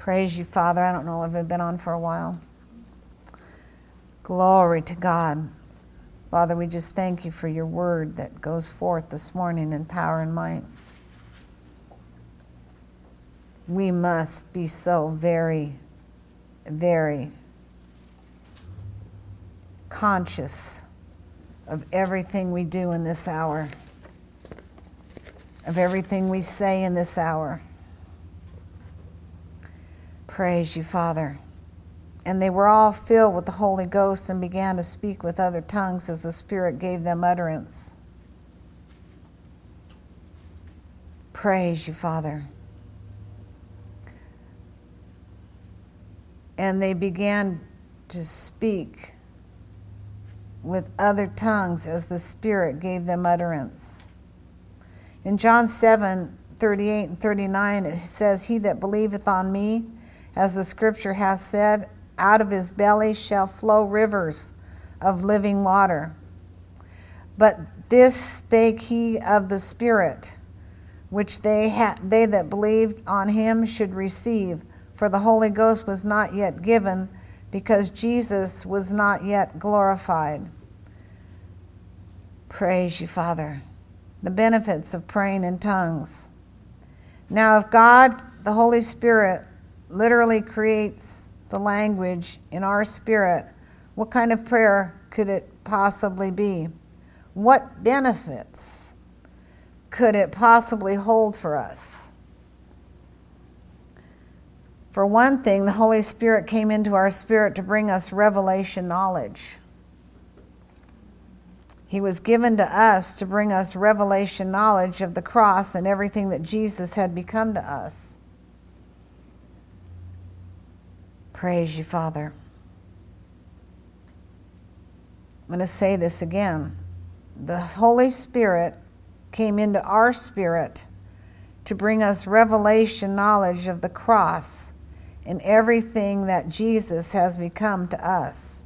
Praise you, Father. I don't know if I've been on for a while. Glory to God. Father, we just thank you for your word that goes forth this morning in power and might. We must be so very, very conscious of everything we do in this hour, of everything we say in this hour. Praise you, Father. And they were all filled with the Holy Ghost and began to speak with other tongues as the Spirit gave them utterance. Praise you, Father. And they began to speak with other tongues as the Spirit gave them utterance. In John 7 38 and 39, it says, He that believeth on me, as the scripture has said, out of his belly shall flow rivers of living water. But this spake he of the Spirit, which they, ha- they that believed on him should receive, for the Holy Ghost was not yet given, because Jesus was not yet glorified. Praise you, Father. The benefits of praying in tongues. Now, if God, the Holy Spirit, literally creates the language in our spirit, what kind of prayer could it possibly be? What benefits could it possibly hold for us? For one thing, the Holy Spirit came into our spirit to bring us revelation knowledge. He was given to us to bring us revelation knowledge of the cross and everything that Jesus had become to us. Praise you, Father. I'm going to say this again. The Holy Spirit came into our spirit to bring us revelation knowledge of the cross and everything that Jesus has become to us.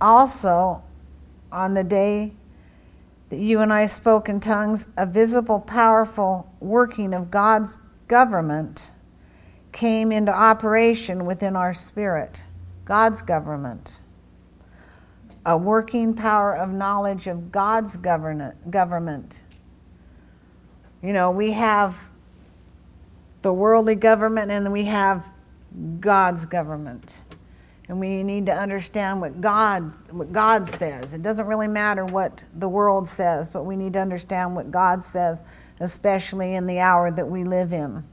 Also, on the day that you and I spoke in tongues, a visible, powerful working of God's government came into operation within our spirit God's government, a working power of knowledge of God's government. You know, we have the worldly government and we have God's government. And we need to understand what God what God says. It doesn't really matter what the world says, but we need to understand what God says, especially in the hour that we live in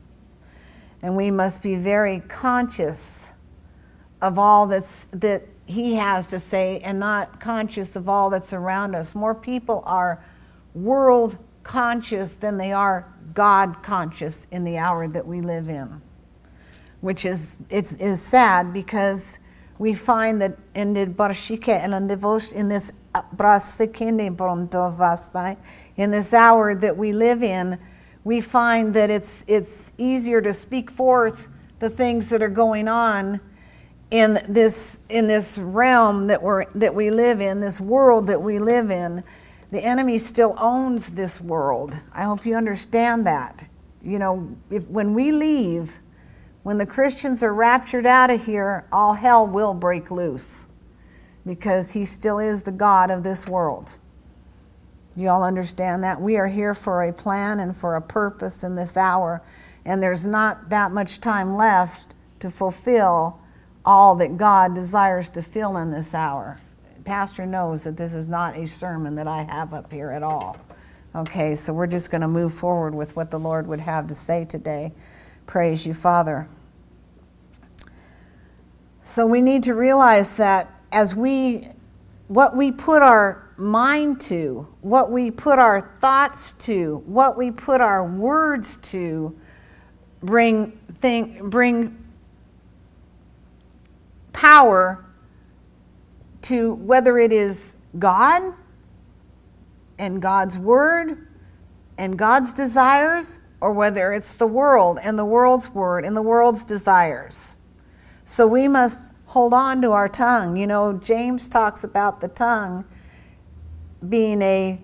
and we must be very conscious of all that's, that he has to say and not conscious of all that's around us. More people are world conscious than they are God conscious in the hour that we live in, which is, it's, is sad because we find that in the barshike and in this in this hour that we live in, we find that it's, it's easier to speak forth the things that are going on in this, in this realm that, we're, that we live in, this world that we live in. The enemy still owns this world. I hope you understand that. You know, if, when we leave, when the Christians are raptured out of here, all hell will break loose because he still is the God of this world. You all understand that? We are here for a plan and for a purpose in this hour, and there's not that much time left to fulfill all that God desires to fill in this hour. Pastor knows that this is not a sermon that I have up here at all. Okay, so we're just going to move forward with what the Lord would have to say today. Praise you, Father. So we need to realize that as we, what we put our mind to, what we put our thoughts to, what we put our words to, bring, bring power to whether it is God and God's word and God's desires, or whether it's the world and the world's word and the world's desires. So we must hold on to our tongue. You know, James talks about the tongue being a,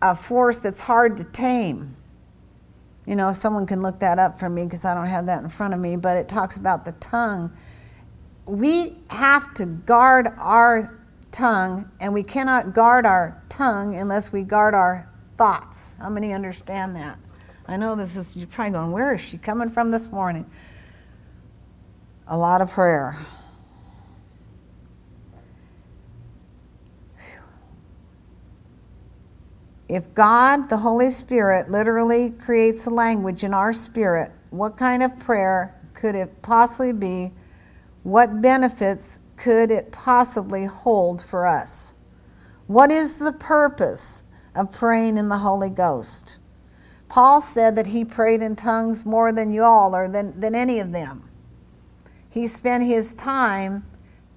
a force that's hard to tame. You know, someone can look that up for me because I don't have that in front of me, but it talks about the tongue. We have to guard our tongue, and we cannot guard our tongue unless we guard our thoughts. How many understand that? I know this is, you're probably going, where is she coming from this morning? A lot of prayer. If God, the Holy Spirit, literally creates a language in our spirit, what kind of prayer could it possibly be? What benefits could it possibly hold for us? What is the purpose of praying in the Holy Ghost? Paul said that he prayed in tongues more than you all or than, than any of them. He spent his time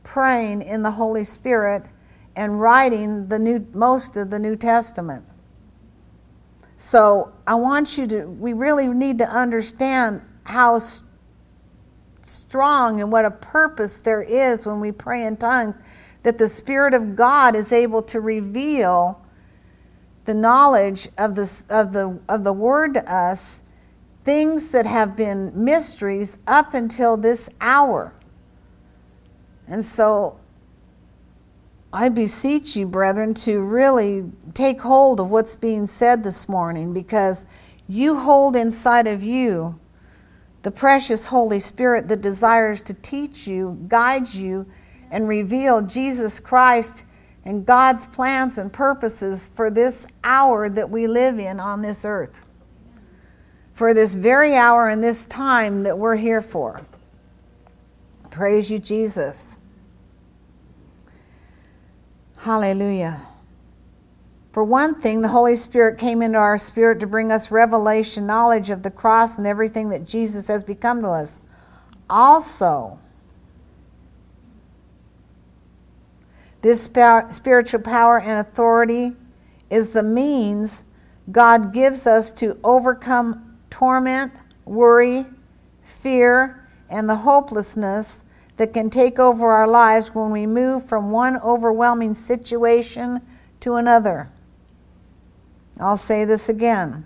praying in the Holy Spirit and writing the new, most of the New Testament. So I want you to, we really need to understand how strong and what a purpose there is when we pray in tongues, that the Spirit of God is able to reveal the knowledge of the, of the, of the Word to us, things that have been mysteries up until this hour. And so I beseech you, brethren, to really take hold of what's being said this morning because you hold inside of you the precious Holy Spirit that desires to teach you, guide you, and reveal Jesus Christ and God's plans and purposes for this hour that we live in on this earth. For this very hour and this time that we're here for. Praise you, Jesus. Hallelujah. For one thing, the Holy Spirit came into our spirit to bring us revelation, knowledge of the cross and everything that Jesus has become to us. Also, this spiritual power and authority is the means God gives us to overcome torment, worry, fear, and the hopelessness that can take over our lives when we move from one overwhelming situation to another. I'll say this again.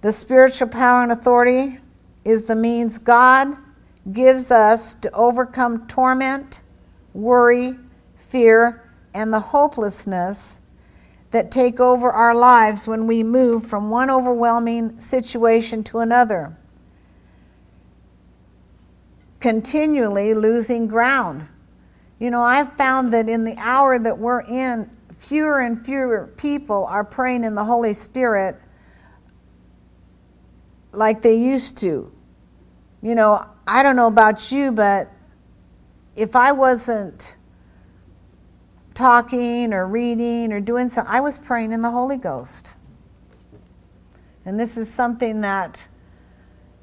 The spiritual power and authority is the means God gives us to overcome torment, worry, fear, and the hopelessness that take over our lives when we move from one overwhelming situation to another continually losing ground. You know, I've found that in the hour that we're in, fewer and fewer people are praying in the Holy Spirit like they used to. You know, I don't know about you, but if I wasn't talking or reading or doing something, I was praying in the Holy Ghost. And this is something that,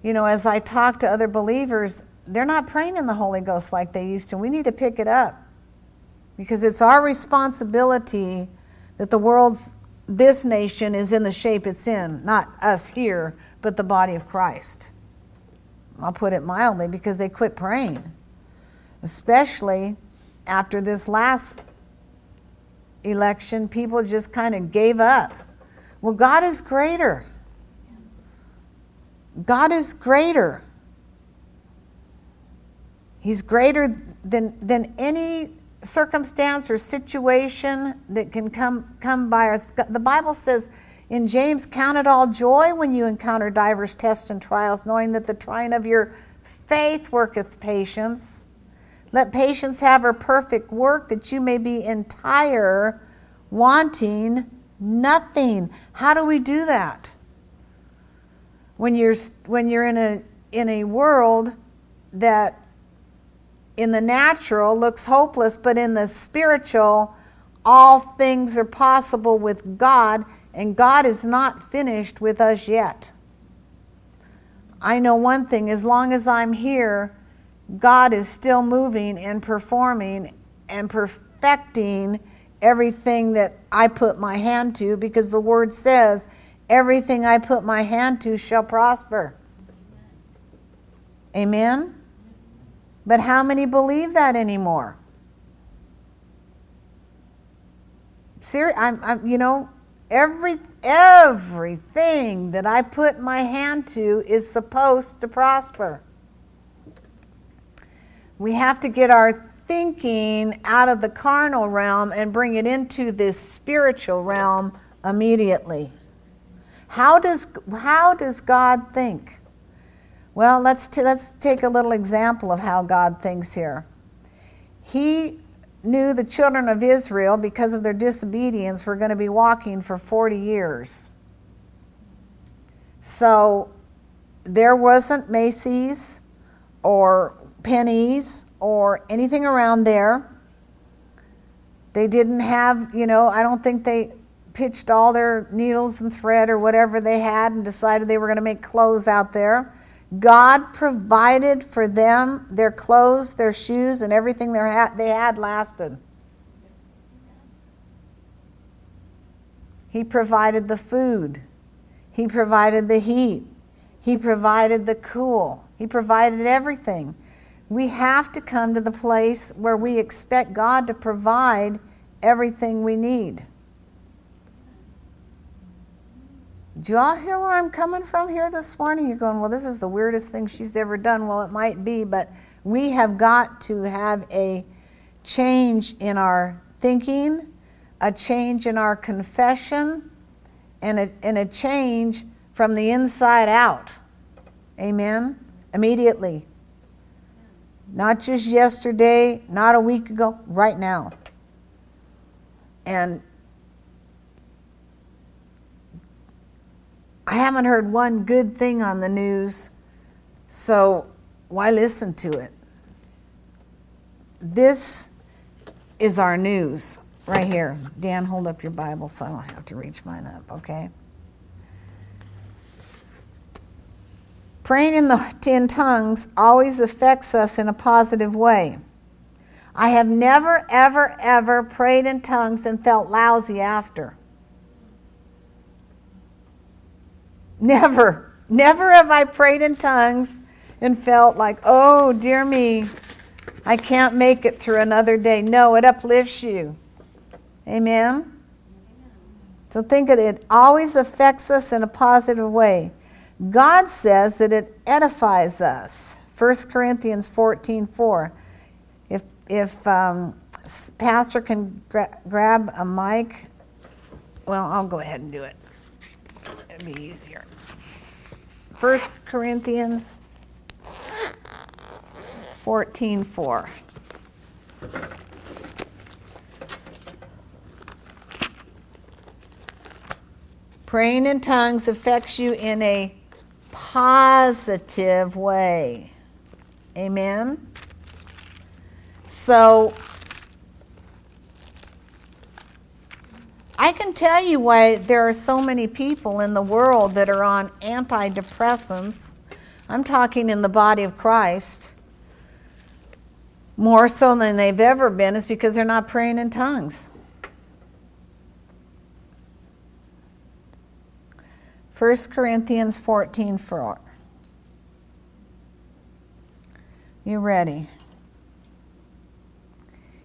you know, as I talk to other believers, they're not praying in the Holy Ghost like they used to. We need to pick it up because it's our responsibility that the world's, this nation is in the shape it's in, not us here, but the body of Christ. I'll put it mildly because they quit praying, especially after this last election, people just kind of gave up. Well, God is greater. God is greater. He's greater than, than any circumstance or situation that can come, come by us. The Bible says in James, Count it all joy when you encounter divers tests and trials, knowing that the trying of your faith worketh patience. Let patience have her perfect work, that you may be entire, wanting nothing. How do we do that? When you're, when you're in, a, in a world that in the natural looks hopeless, but in the spiritual, all things are possible with God, and God is not finished with us yet. I know one thing as long as I'm here, God is still moving and performing and perfecting everything that I put my hand to because the word says, everything I put my hand to shall prosper. Amen? But how many believe that anymore? Ser- I'm, I'm, you know, Every, everything that I put my hand to is supposed to prosper. We have to get our thinking out of the carnal realm and bring it into this spiritual realm immediately. How does, how does God think? Well, let's, t- let's take a little example of how God thinks here. He knew the children of Israel, because of their disobedience, were going to be walking for 40 years. So there wasn't Macy's or Penney's or anything around there. They didn't have, you know, I don't think they pitched all their needles and thread or whatever they had and decided they were going to make clothes out there. God provided for them their clothes, their shoes, and everything they had lasted. He provided the food. He provided the heat. He provided the cool. He provided everything. We have to come to the place where we expect God to provide everything we need. Do y'all hear where I'm coming from here this morning? You're going, well, this is the weirdest thing she's ever done. Well, it might be, but we have got to have a change in our thinking, a change in our confession, and a, and a change from the inside out. Amen? Immediately. Not just yesterday, not a week ago, right now. And I haven't heard one good thing on the news, so why listen to it? This is our news right here. Dan, hold up your Bible so I don't have to reach mine up, okay? Praying in the in tongues always affects us in a positive way. I have never, ever, ever prayed in tongues and felt lousy after. Never, never have I prayed in tongues and felt like, oh, dear me, I can't make it through another day. No, it uplifts you. Amen? So think of it, it always affects us in a positive way. God says that it edifies us. 1 Corinthians 14 4. If, if um, Pastor can gra- grab a mic, well, I'll go ahead and do it. It'll be easier. 1 Corinthians 14 4. Praying in tongues affects you in a positive way. Amen? So, I can tell you why there are so many people in the world that are on antidepressants. I'm talking in the body of Christ. More so than they've ever been is because they're not praying in tongues. 1 Corinthians 14 4. You ready?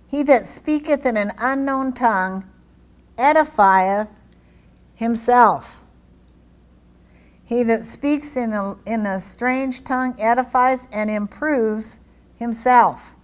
He that speaketh in an unknown tongue edifieth himself. He that speaks in a, in a strange tongue edifies and improves himself.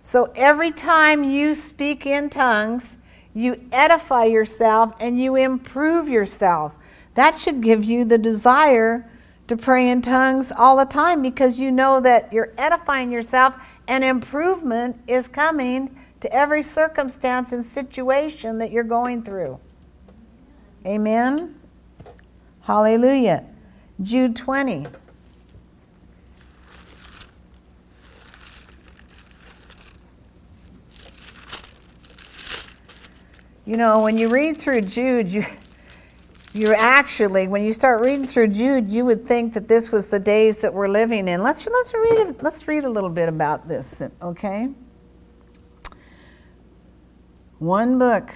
So every time you speak in tongues, you edify yourself and you improve yourself. That should give you the desire to pray in tongues all the time because you know that you're edifying yourself and improvement is coming to every circumstance and situation that you're going through. Amen. Hallelujah. Jude 20. You know, when you read through Jude, you you actually when you start reading through Jude, you would think that this was the days that we're living in. Let's let's read let's read a little bit about this, okay? One book,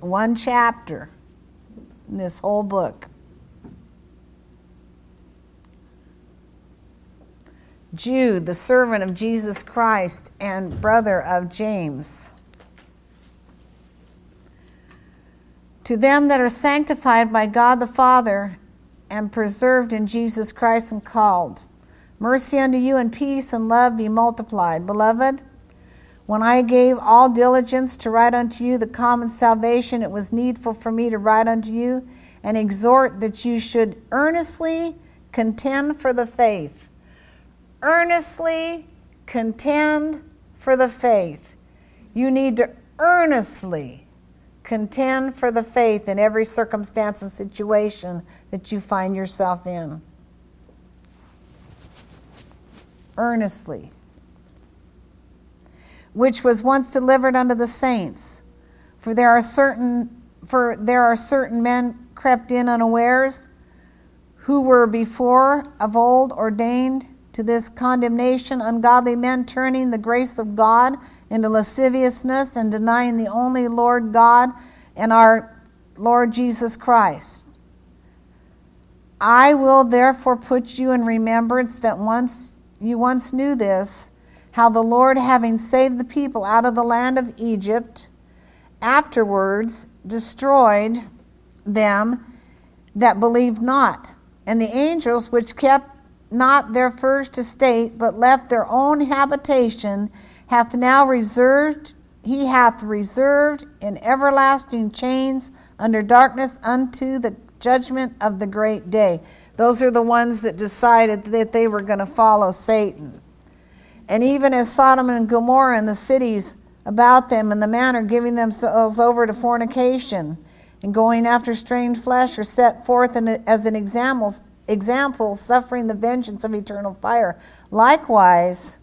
one chapter in this whole book. Jude, the servant of Jesus Christ and brother of James. To them that are sanctified by God the Father and preserved in Jesus Christ and called, mercy unto you and peace and love be multiplied. Beloved, when I gave all diligence to write unto you the common salvation, it was needful for me to write unto you and exhort that you should earnestly contend for the faith. Earnestly contend for the faith. You need to earnestly contend for the faith in every circumstance and situation that you find yourself in. Earnestly. Which was once delivered unto the saints. For there are certain for there are certain men crept in unawares who were before of old ordained to this condemnation, ungodly men turning the grace of God into lasciviousness and denying the only Lord God and our Lord Jesus Christ. I will therefore put you in remembrance that once you once knew this, how the Lord, having saved the people out of the land of Egypt, afterwards destroyed them that believed not, and the angels which kept not their first estate, but left their own habitation, hath now reserved, he hath reserved in everlasting chains under darkness unto the judgment of the great day. Those are the ones that decided that they were going to follow Satan. And even as Sodom and Gomorrah and the cities about them in the manner giving themselves over to fornication and going after strange flesh are set forth as an example, example, suffering the vengeance of eternal fire. Likewise,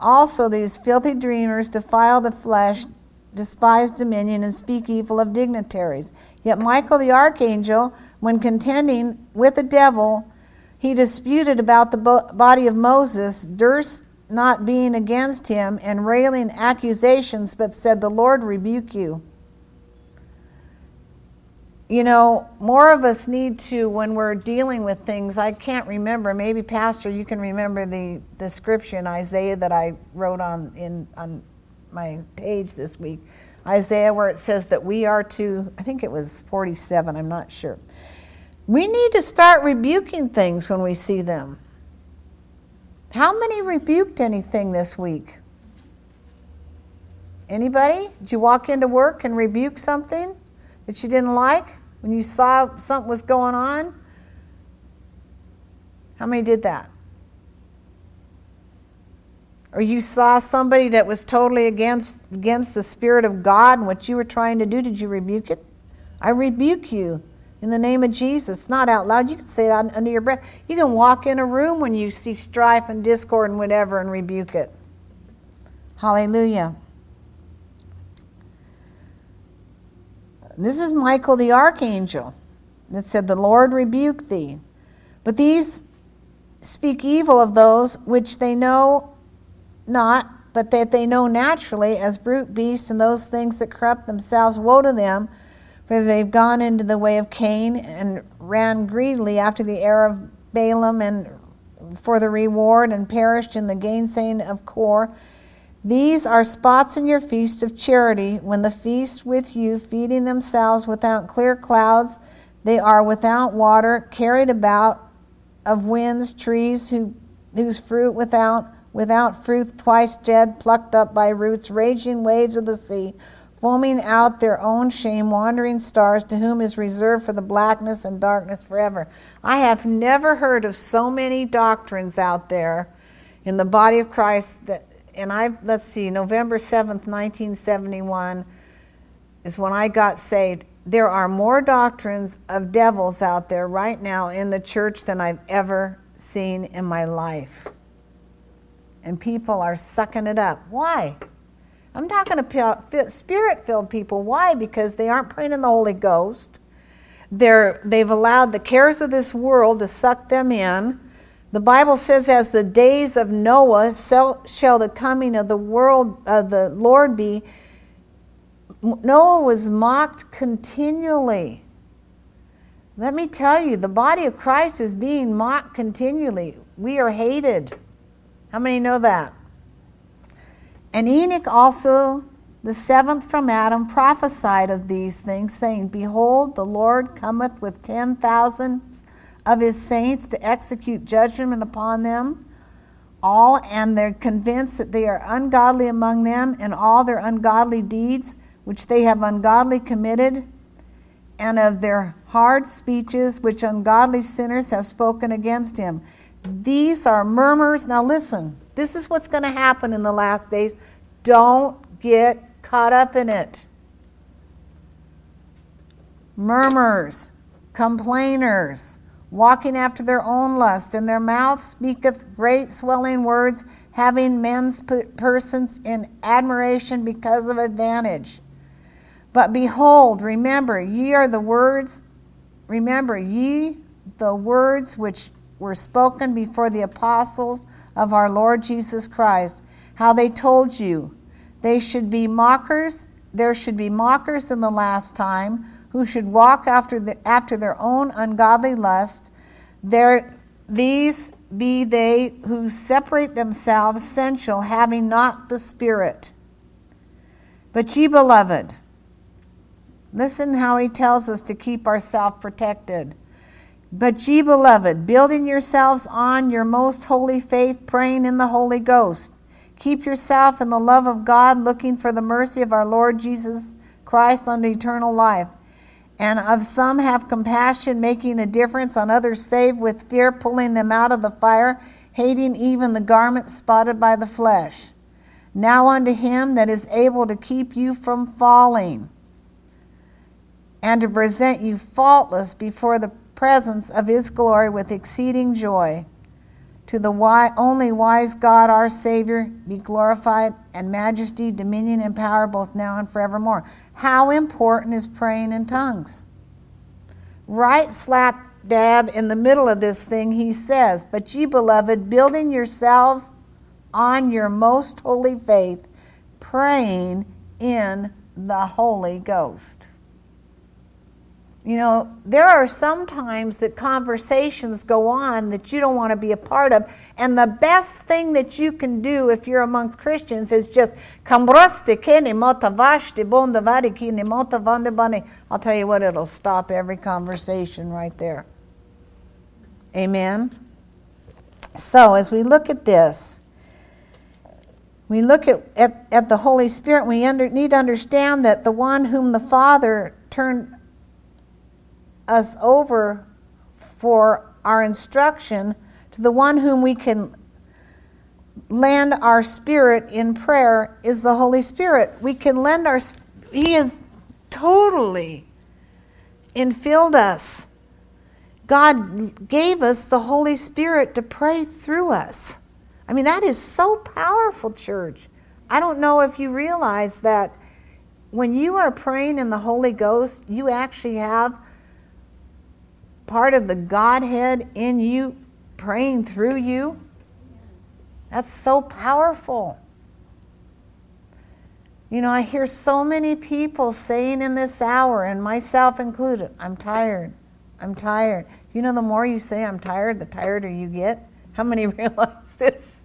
also these filthy dreamers defile the flesh, despise dominion, and speak evil of dignitaries. Yet Michael the archangel, when contending with the devil, he disputed about the body of Moses, durst not being against him, and railing accusations, but said, The Lord rebuke you you know, more of us need to, when we're dealing with things, I can't remember, maybe Pastor, you can remember the, the scripture in Isaiah that I wrote on, in, on my page this week. Isaiah, where it says that we are to, I think it was 47, I'm not sure. We need to start rebuking things when we see them. How many rebuked anything this week? Anybody? Did you walk into work and rebuke something that you didn't like? When you saw something was going on? How many did that? Or you saw somebody that was totally against against the spirit of God and what you were trying to do, did you rebuke it? I rebuke you in the name of Jesus. Not out loud. You can say it under your breath. You can walk in a room when you see strife and discord and whatever and rebuke it. Hallelujah. This is Michael the archangel that said, The Lord rebuke thee. But these speak evil of those which they know not, but that they know naturally as brute beasts and those things that corrupt themselves. Woe to them, for they've gone into the way of Cain and ran greedily after the heir of Balaam and for the reward and perished in the gainsaying of Kor. These are spots in your feast of charity, when the feast with you, feeding themselves without clear clouds, they are without water, carried about of winds, trees who, whose fruit without without fruit, twice dead, plucked up by roots, raging waves of the sea, foaming out their own shame, wandering stars, to whom is reserved for the blackness and darkness forever. I have never heard of so many doctrines out there in the body of Christ that and I, let's see, November 7th, 1971 is when I got saved. There are more doctrines of devils out there right now in the church than I've ever seen in my life. And people are sucking it up. Why? I'm talking to spirit filled people. Why? Because they aren't praying in the Holy Ghost. They're, they've allowed the cares of this world to suck them in the Bible says, as the days of Noah shall the coming of the world of the Lord be. Noah was mocked continually. Let me tell you, the body of Christ is being mocked continually. We are hated. How many know that? And Enoch also, the seventh from Adam, prophesied of these things, saying, Behold, the Lord cometh with ten thousands of his saints to execute judgment upon them all, and they're convinced that they are ungodly among them, and all their ungodly deeds which they have ungodly committed, and of their hard speeches which ungodly sinners have spoken against him. These are murmurs. Now, listen, this is what's going to happen in the last days. Don't get caught up in it. Murmurs, complainers, walking after their own lust, and their mouth speaketh great swelling words, having men's persons in admiration because of advantage. But behold, remember, ye are the words, remember, ye the words which were spoken before the apostles of our Lord Jesus Christ, how they told you they should be mockers, there should be mockers in the last time who should walk after, the, after their own ungodly lust. There, these be they who separate themselves sensual, having not the Spirit. But ye, beloved, listen how he tells us to keep ourselves protected. But ye, beloved, building yourselves on your most holy faith, praying in the Holy Ghost. Keep yourself in the love of God, looking for the mercy of our Lord Jesus Christ unto eternal life and of some have compassion, making a difference, on others save with fear, pulling them out of the fire, hating even the garment spotted by the flesh. Now unto him that is able to keep you from falling, and to present you faultless before the presence of his glory with exceeding joy. To the only wise God, our Savior, be glorified and majesty, dominion, and power both now and forevermore. How important is praying in tongues? Right slap dab in the middle of this thing, he says, But ye, beloved, building yourselves on your most holy faith, praying in the Holy Ghost. You know, there are some times that conversations go on that you don't want to be a part of. And the best thing that you can do if you're amongst Christians is just, I'll tell you what, it'll stop every conversation right there. Amen? So, as we look at this, we look at, at, at the Holy Spirit, we under, need to understand that the one whom the Father turned us over for our instruction to the one whom we can lend our spirit in prayer is the Holy Spirit. We can lend our he has totally infilled us. God gave us the Holy Spirit to pray through us. I mean, that is so powerful, church. I don't know if you realize that when you are praying in the Holy Ghost, you actually have part of the Godhead in you praying through you. That's so powerful. You know, I hear so many people saying in this hour, and myself included, I'm tired. I'm tired. You know, the more you say I'm tired, the tireder you get. How many realize this?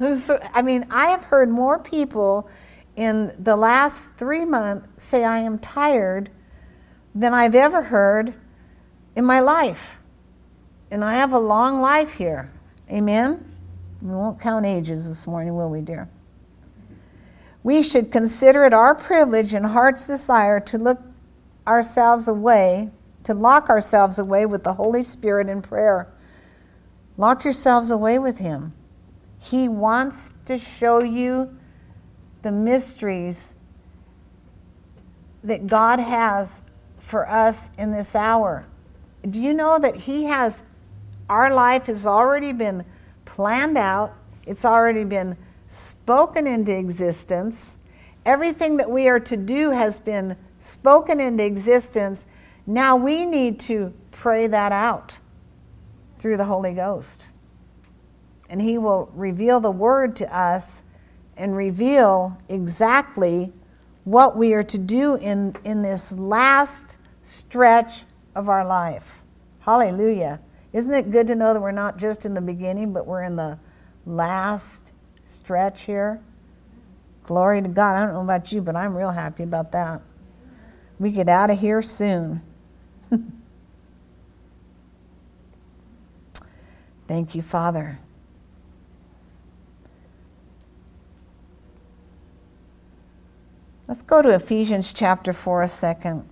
I mean, I have heard more people in the last three months say I am tired than I've ever heard in my life. And I have a long life here. Amen? We won't count ages this morning, will we, dear? We should consider it our privilege and heart's desire to look ourselves away, to lock ourselves away with the Holy Spirit in prayer. Lock yourselves away with Him. He wants to show you the mysteries that God has for us in this hour do you know that He has, our life has already been planned out, it's already been spoken into existence. Everything that we are to do has been spoken into existence. Now we need to pray that out through the Holy Ghost. And He will reveal the Word to us and reveal exactly what we are to do in, in this last stretch of our life. Hallelujah. Isn't it good to know that we're not just in the beginning, but we're in the last stretch here? Glory to God. I don't know about you, but I'm real happy about that. We get out of here soon. Thank you, Father. Let's go to Ephesians chapter 4 a second.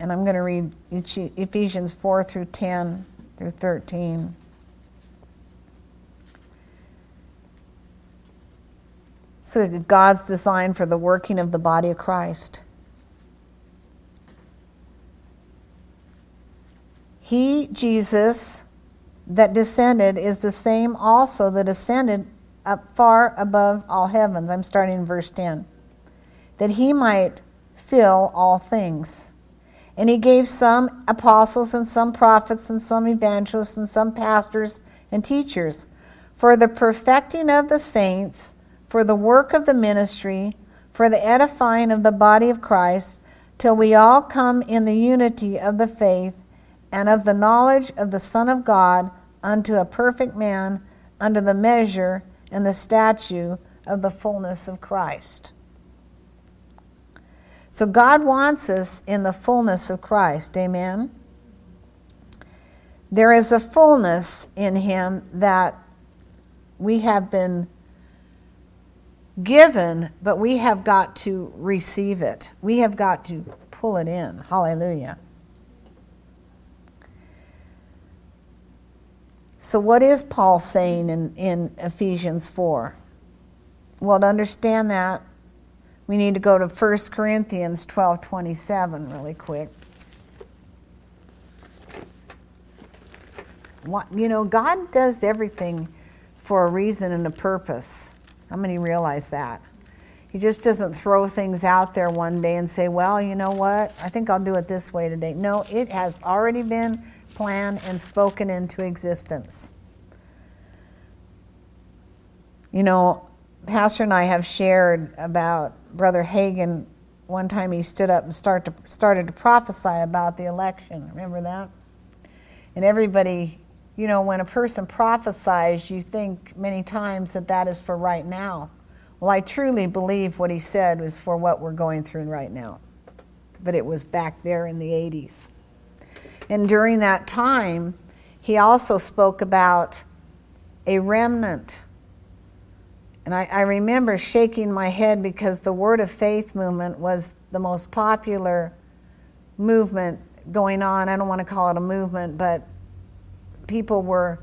And I'm going to read Ephesians 4 through 10 through 13. So, God's design for the working of the body of Christ. He, Jesus, that descended, is the same also that ascended up far above all heavens. I'm starting in verse 10 that he might fill all things. And he gave some apostles and some prophets and some evangelists and some pastors and teachers for the perfecting of the saints, for the work of the ministry, for the edifying of the body of Christ, till we all come in the unity of the faith and of the knowledge of the Son of God unto a perfect man, under the measure and the statue of the fullness of Christ. So God wants us in the fullness of Christ. Amen. There is a fullness in Him that we have been given, but we have got to receive it. We have got to pull it in. Hallelujah. So, what is Paul saying in, in Ephesians 4? Well, to understand that, we need to go to 1 Corinthians 12 27 really quick. What, you know, God does everything for a reason and a purpose. How many realize that? He just doesn't throw things out there one day and say, well, you know what? I think I'll do it this way today. No, it has already been planned and spoken into existence. You know, Pastor and I have shared about Brother Hagin. One time he stood up and start to, started to prophesy about the election. Remember that? And everybody, you know, when a person prophesies, you think many times that that is for right now. Well, I truly believe what he said was for what we're going through right now. But it was back there in the 80s. And during that time, he also spoke about a remnant and I, I remember shaking my head because the Word of Faith movement was the most popular movement going on. I don't want to call it a movement, but people were,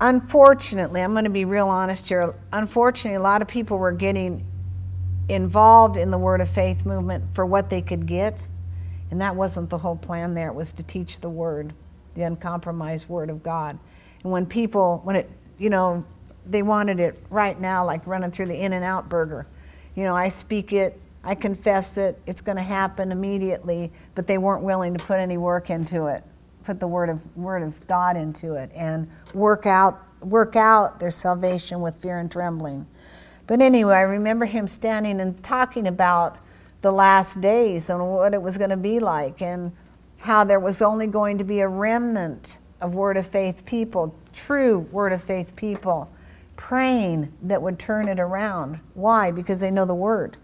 unfortunately, I'm going to be real honest here, unfortunately, a lot of people were getting involved in the Word of Faith movement for what they could get. And that wasn't the whole plan there. It was to teach the Word, the uncompromised Word of God. And when people, when it, you know, they wanted it right now, like running through the In-N-Out burger. You know, I speak it, I confess it, it's going to happen immediately, but they weren't willing to put any work into it, put the word of word of God into it, and work out work out their salvation with fear and trembling. But anyway, I remember him standing and talking about the last days and what it was going to be like, and how there was only going to be a remnant of Word of Faith people, true Word of Faith people praying that would turn it around. Why? Because they know the word.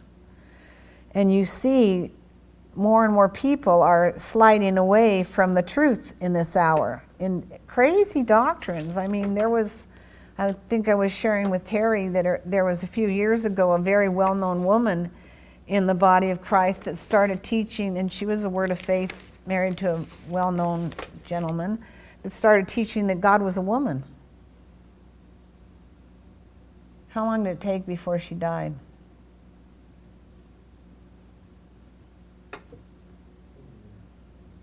And you see, more and more people are sliding away from the truth in this hour in crazy doctrines. I mean, there was, I think I was sharing with Terry that er, there was a few years ago a very well known woman in the body of Christ that started teaching, and she was a word of faith, married to a well known gentleman, that started teaching that God was a woman. How long did it take before she died?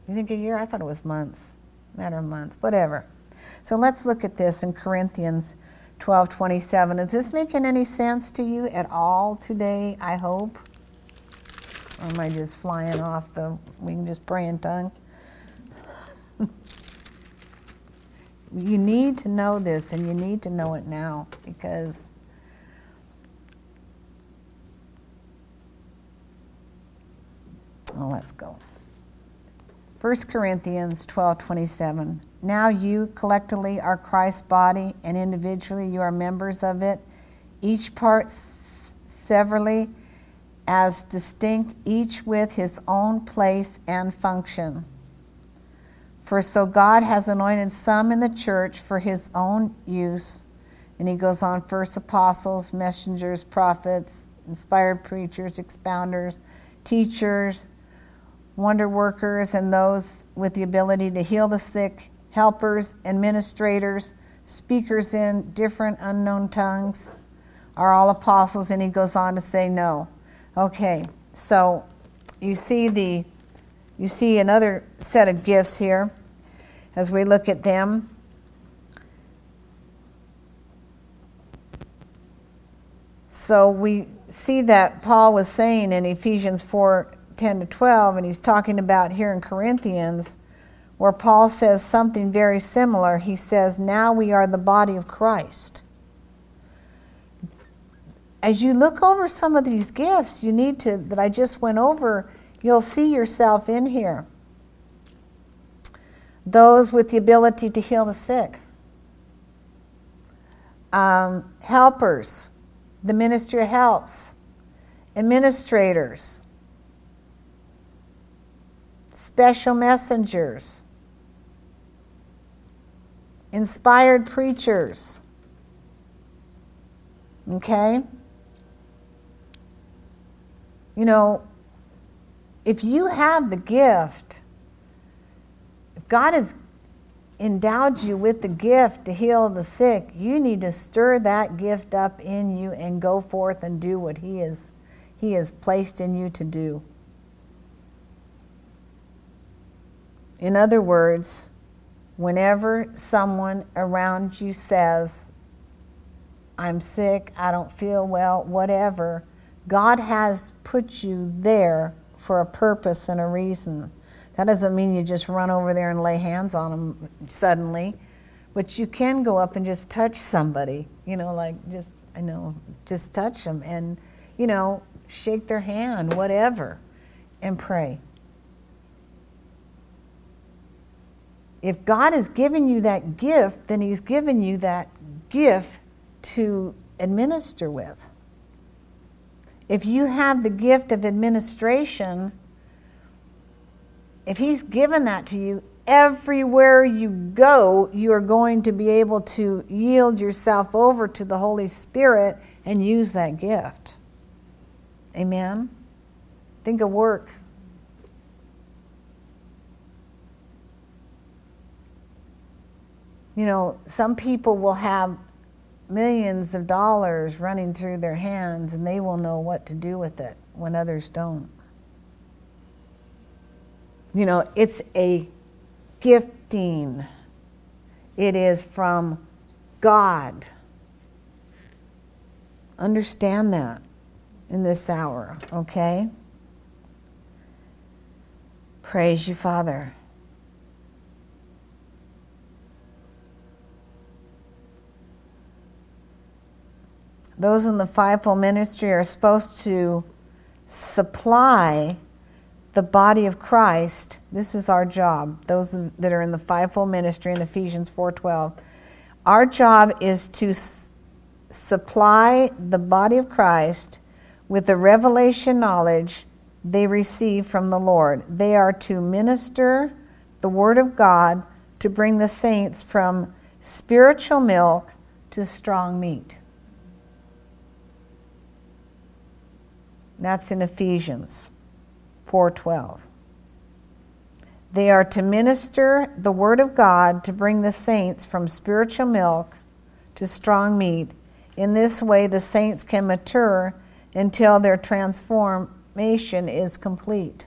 You think a year? I thought it was months. Matter of months, whatever. So let's look at this in Corinthians 12 27. Is this making any sense to you at all today? I hope. Or am I just flying off the, we can just pray in tongue? you need to know this and you need to know it now because Well, let's go. 1 Corinthians 12 27. Now you collectively are Christ's body, and individually you are members of it. Each part severally as distinct, each with his own place and function. For so God has anointed some in the church for his own use. And he goes on first apostles, messengers, prophets, inspired preachers, expounders, teachers, wonder workers, and those with the ability to heal the sick, helpers, administrators, speakers in different unknown tongues are all apostles. And he goes on to say, no. Okay, so you see the you see another set of gifts here as we look at them. So we see that Paul was saying in Ephesians 4 10 to 12, and he's talking about here in Corinthians, where Paul says something very similar. He says, Now we are the body of Christ as you look over some of these gifts you need to that I just went over, you'll see yourself in here. Those with the ability to heal the sick, um, helpers, the ministry of helps, administrators, special messengers, inspired preachers. Okay? You know, if you have the gift, if God has endowed you with the gift to heal the sick, you need to stir that gift up in you and go forth and do what He is He has placed in you to do. In other words, whenever someone around you says, I'm sick, I don't feel well, whatever, God has put you there for a purpose and a reason. That doesn't mean you just run over there and lay hands on them suddenly, but you can go up and just touch somebody, you know, like just, I know, just touch them and, you know, shake their hand, whatever, and pray. If God has given you that gift, then He's given you that gift to administer with if you have the gift of administration, if He's given that to you, everywhere you go, you are going to be able to yield yourself over to the Holy Spirit and use that gift. Amen? Think of work. You know, some people will have millions of dollars running through their hands and they will know what to do with it when others don't. You know, it's a gifting, it is from God. Understand that in this hour, okay? Praise you, Father. Those in the fivefold ministry are supposed to supply the body of Christ. This is our job. Those that are in the fivefold ministry in Ephesians 4:12. Our job is to s- supply the body of Christ with the revelation knowledge they receive from the Lord. They are to minister the word of God to bring the saints from spiritual milk to strong meat. That's in Ephesians 4:12. They are to minister the word of God to bring the saints from spiritual milk to strong meat. In this way the saints can mature until their transformation is complete.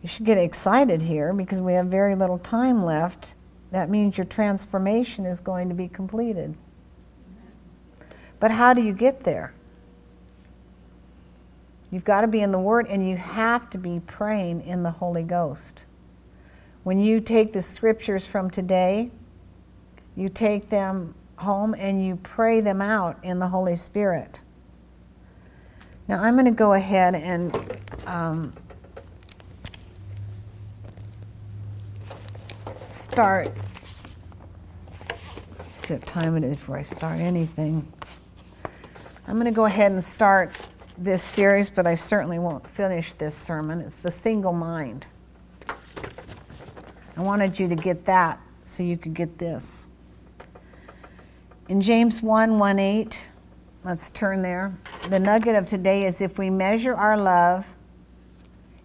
You should get excited here because we have very little time left. That means your transformation is going to be completed. But how do you get there? You've got to be in the Word and you have to be praying in the Holy Ghost. When you take the scriptures from today, you take them home and you pray them out in the Holy Spirit. Now, I'm going to go ahead and um, start. See what time it is before I start anything. I'm going to go ahead and start this series, but I certainly won't finish this sermon. It's the single mind. I wanted you to get that so you could get this. In James 1 1 8, let's turn there. The nugget of today is if we measure our love,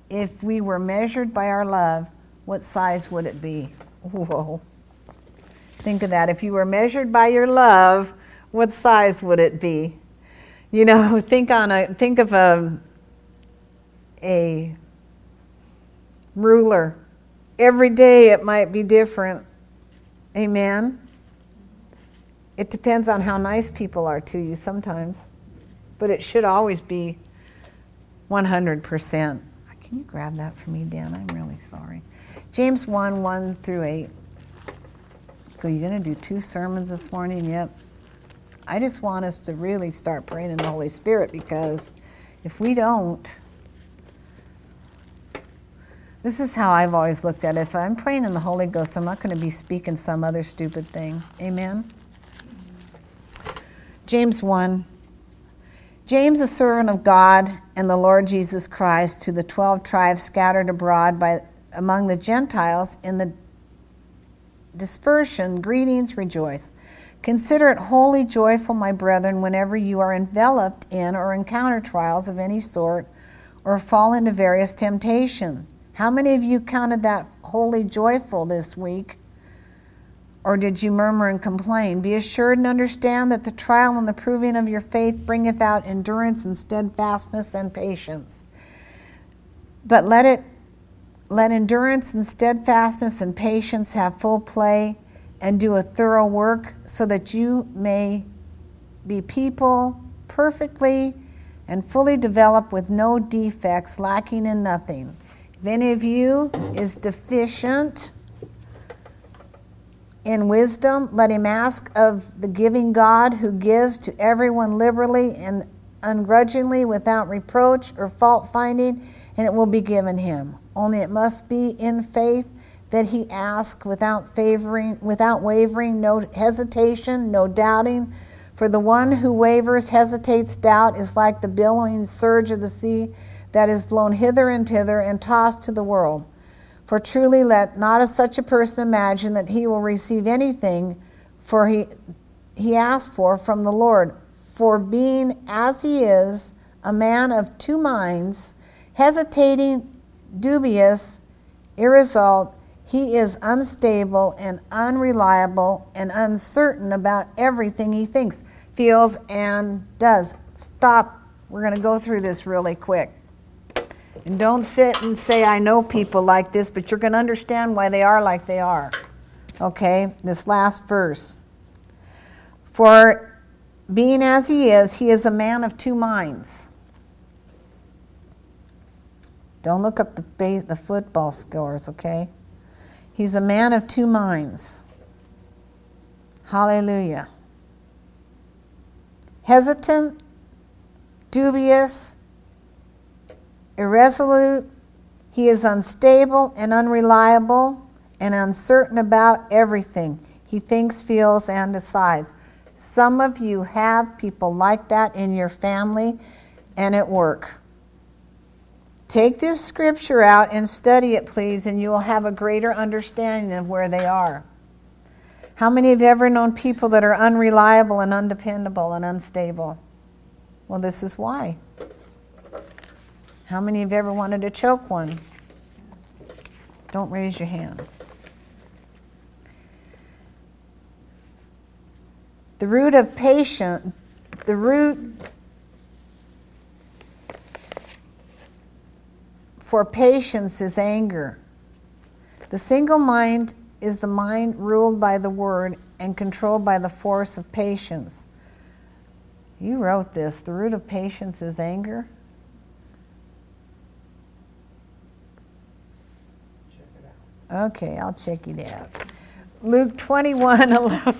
if we were measured by our love, what size would it be? Whoa. Think of that. If you were measured by your love, what size would it be? You know, think on a think of a a ruler. Every day it might be different. Amen. It depends on how nice people are to you sometimes, but it should always be 100%. Can you grab that for me, Dan? I'm really sorry. James 1 1 through 8. Go, you going to do two sermons this morning? Yep. I just want us to really start praying in the Holy Spirit because if we don't, this is how I've always looked at it. If I'm praying in the Holy Ghost, I'm not going to be speaking some other stupid thing. Amen? James 1. James, a servant of God and the Lord Jesus Christ, to the 12 tribes scattered abroad by, among the Gentiles in the dispersion, greetings, rejoice. Consider it wholly joyful, my brethren, whenever you are enveloped in or encounter trials of any sort or fall into various temptation. How many of you counted that wholly joyful this week? Or did you murmur and complain? Be assured and understand that the trial and the proving of your faith bringeth out endurance and steadfastness and patience. But let it let endurance and steadfastness and patience have full play and do a thorough work so that you may be people perfectly and fully developed with no defects, lacking in nothing. If any of you is deficient in wisdom, let him ask of the giving God who gives to everyone liberally and ungrudgingly without reproach or fault finding, and it will be given him. Only it must be in faith that he ask without favoring without wavering no hesitation no doubting. For the one who wavers hesitates doubt is like the billowing surge of the sea that is blown hither and thither and tossed to the world. For truly let not a such a person imagine that he will receive anything for he he asks for from the lord. For being as he is a man of two minds hesitating dubious irresolute he is unstable and unreliable and uncertain about everything he thinks, feels, and does. Stop. We're going to go through this really quick. And don't sit and say, I know people like this, but you're going to understand why they are like they are. Okay? This last verse. For being as he is, he is a man of two minds. Don't look up the, base, the football scores, okay? He's a man of two minds. Hallelujah. Hesitant, dubious, irresolute. He is unstable and unreliable and uncertain about everything. He thinks, feels, and decides. Some of you have people like that in your family and at work. Take this scripture out and study it, please, and you will have a greater understanding of where they are. How many have ever known people that are unreliable and undependable and unstable? Well, this is why. How many have ever wanted to choke one? Don't raise your hand. The root of patience, the root for patience is anger. The single mind is the mind ruled by the word and controlled by the force of patience. You wrote this. The root of patience is anger. Okay, I'll check it out. Luke 21 11.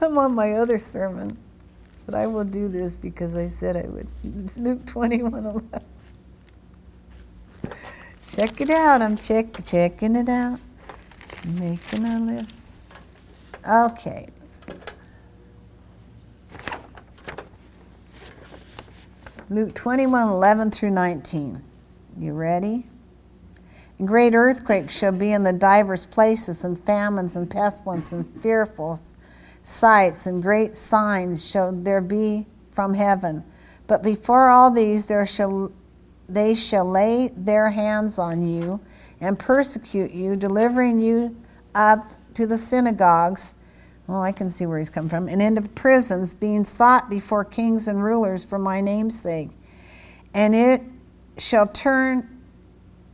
I'm on my other sermon. But I will do this because I said I would. Luke 21 11. Check it out. I'm check, checking it out. Making a list. Okay. Luke 21 11 through 19. You ready? And great earthquakes shall be in the divers places, and famines and pestilence and fearful sights and great signs shall there be from heaven. But before all these there shall they shall lay their hands on you and persecute you, delivering you up to the synagogues. Well, I can see where he's come from. And into prisons, being sought before kings and rulers for my name's sake. And it shall turn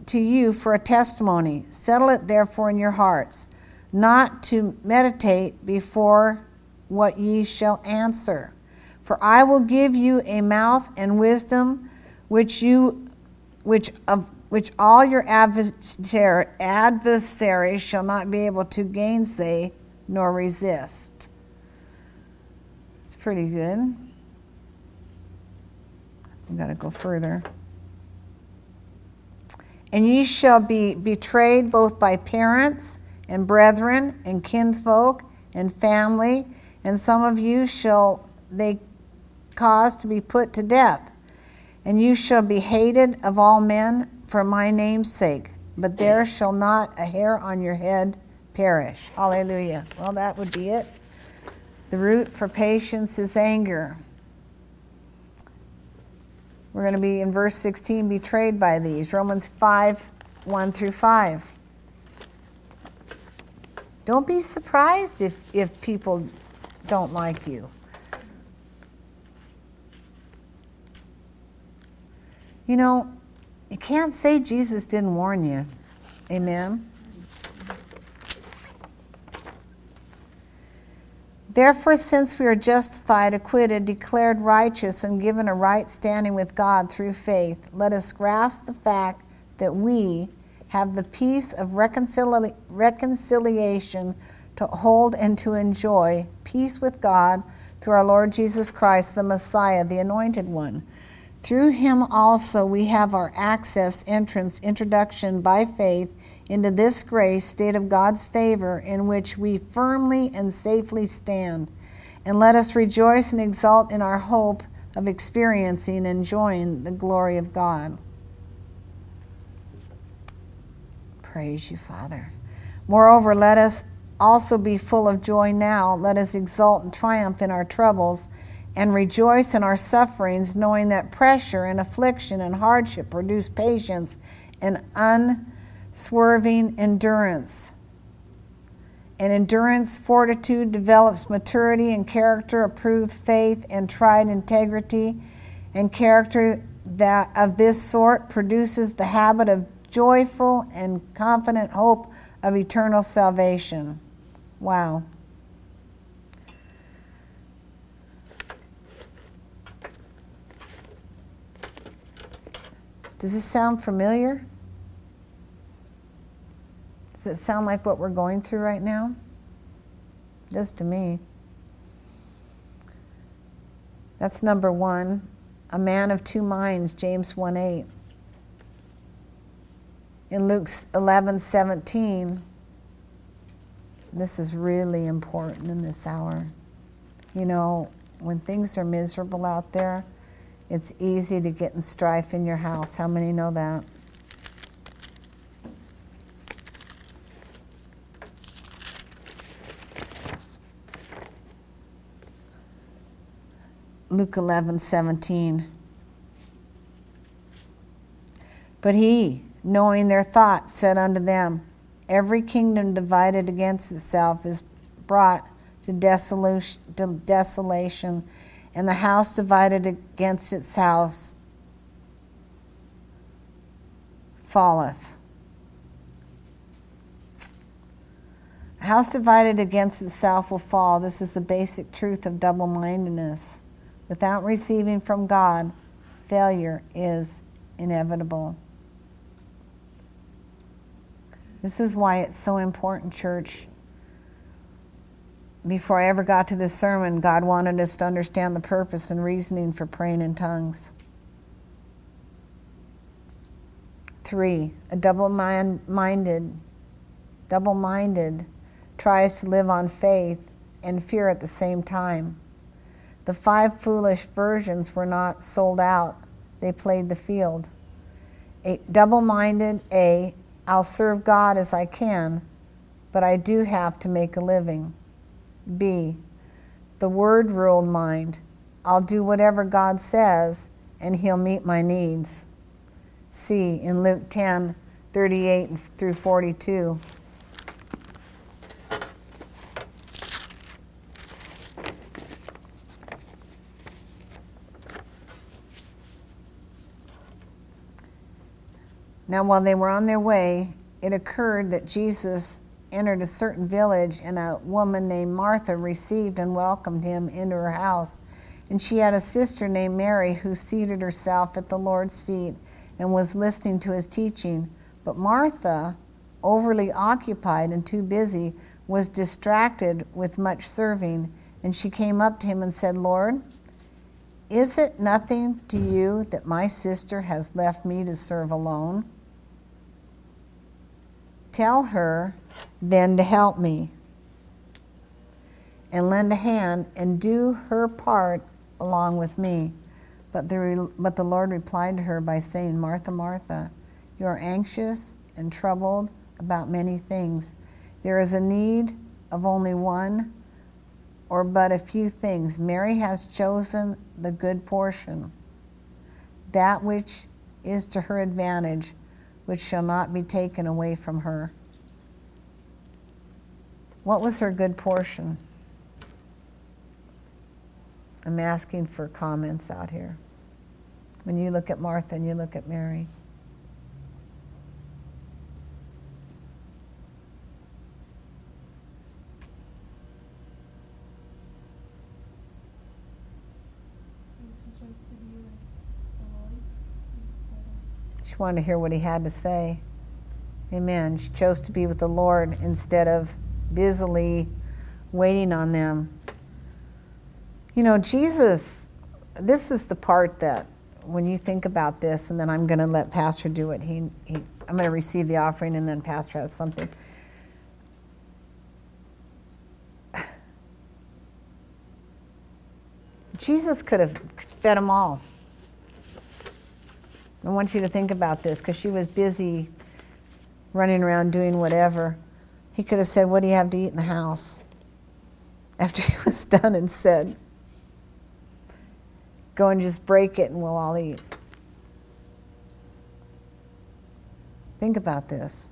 to you for a testimony. Settle it therefore in your hearts, not to meditate before what ye shall answer. For I will give you a mouth and wisdom which you which of which all your adversaries shall not be able to gainsay nor resist. It's pretty good. I've got to go further. And ye shall be betrayed both by parents and brethren and kinsfolk and family, and some of you shall they cause to be put to death. And you shall be hated of all men for my name's sake, but there shall not a hair on your head perish. Hallelujah. Well, that would be it. The root for patience is anger. We're going to be in verse 16 betrayed by these. Romans 5 1 through 5. Don't be surprised if, if people don't like you. You know, you can't say Jesus didn't warn you. Amen. Therefore, since we are justified, acquitted, declared righteous, and given a right standing with God through faith, let us grasp the fact that we have the peace of reconcili- reconciliation to hold and to enjoy peace with God through our Lord Jesus Christ, the Messiah, the Anointed One. Through him also we have our access, entrance, introduction by faith into this grace, state of God's favor, in which we firmly and safely stand. And let us rejoice and exult in our hope of experiencing and enjoying the glory of God. Praise you, Father. Moreover, let us also be full of joy now. Let us exult and triumph in our troubles and rejoice in our sufferings, knowing that pressure and affliction and hardship produce patience and unswerving endurance. And endurance, fortitude develops maturity and character, approved faith, and tried integrity. And character that of this sort produces the habit of joyful and confident hope of eternal salvation. Wow. Does this sound familiar? Does it sound like what we're going through right now? Does to me. That's number one. A man of two minds, James 1 8. In Luke 11 17, this is really important in this hour. You know, when things are miserable out there, it's easy to get in strife in your house. How many know that? Luke 11, 17. But he, knowing their thoughts, said unto them, Every kingdom divided against itself is brought to desolation, and the house divided against its house falleth. A house divided against itself will fall. This is the basic truth of double mindedness. Without receiving from God, failure is inevitable. This is why it's so important, church. Before I ever got to this sermon, God wanted us to understand the purpose and reasoning for praying in tongues. Three, a double minded, double minded tries to live on faith and fear at the same time. The five foolish virgins were not sold out, they played the field. A double minded, A, I'll serve God as I can, but I do have to make a living. B, the word ruled mind. I'll do whatever God says, and He'll meet my needs. C, in Luke 10 38 through 42. Now, while they were on their way, it occurred that Jesus entered a certain village, and a woman named Martha received and welcomed him into her house. And she had a sister named Mary who seated herself at the Lord's feet and was listening to his teaching. But Martha, overly occupied and too busy, was distracted with much serving. And she came up to him and said, Lord, is it nothing to you that my sister has left me to serve alone? Tell her then to help me and lend a hand and do her part along with me. But the, but the Lord replied to her by saying, Martha, Martha, you are anxious and troubled about many things. There is a need of only one or but a few things. Mary has chosen the good portion, that which is to her advantage which shall not be taken away from her. What was her good portion? I'm asking for comments out here. When you look at Martha and you look at Mary. Wanted to hear what he had to say. Amen. She chose to be with the Lord instead of busily waiting on them. You know, Jesus, this is the part that when you think about this, and then I'm going to let Pastor do it. He, he, I'm going to receive the offering, and then Pastor has something. Jesus could have fed them all. I want you to think about this because she was busy running around doing whatever. He could have said, What do you have to eat in the house? After he was done and said, Go and just break it and we'll all eat. Think about this.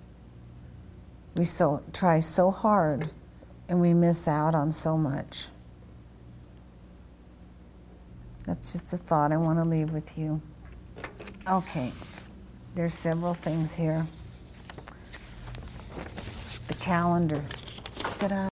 We so, try so hard and we miss out on so much. That's just a thought I want to leave with you. Okay, there's several things here. The calendar. Ta-da.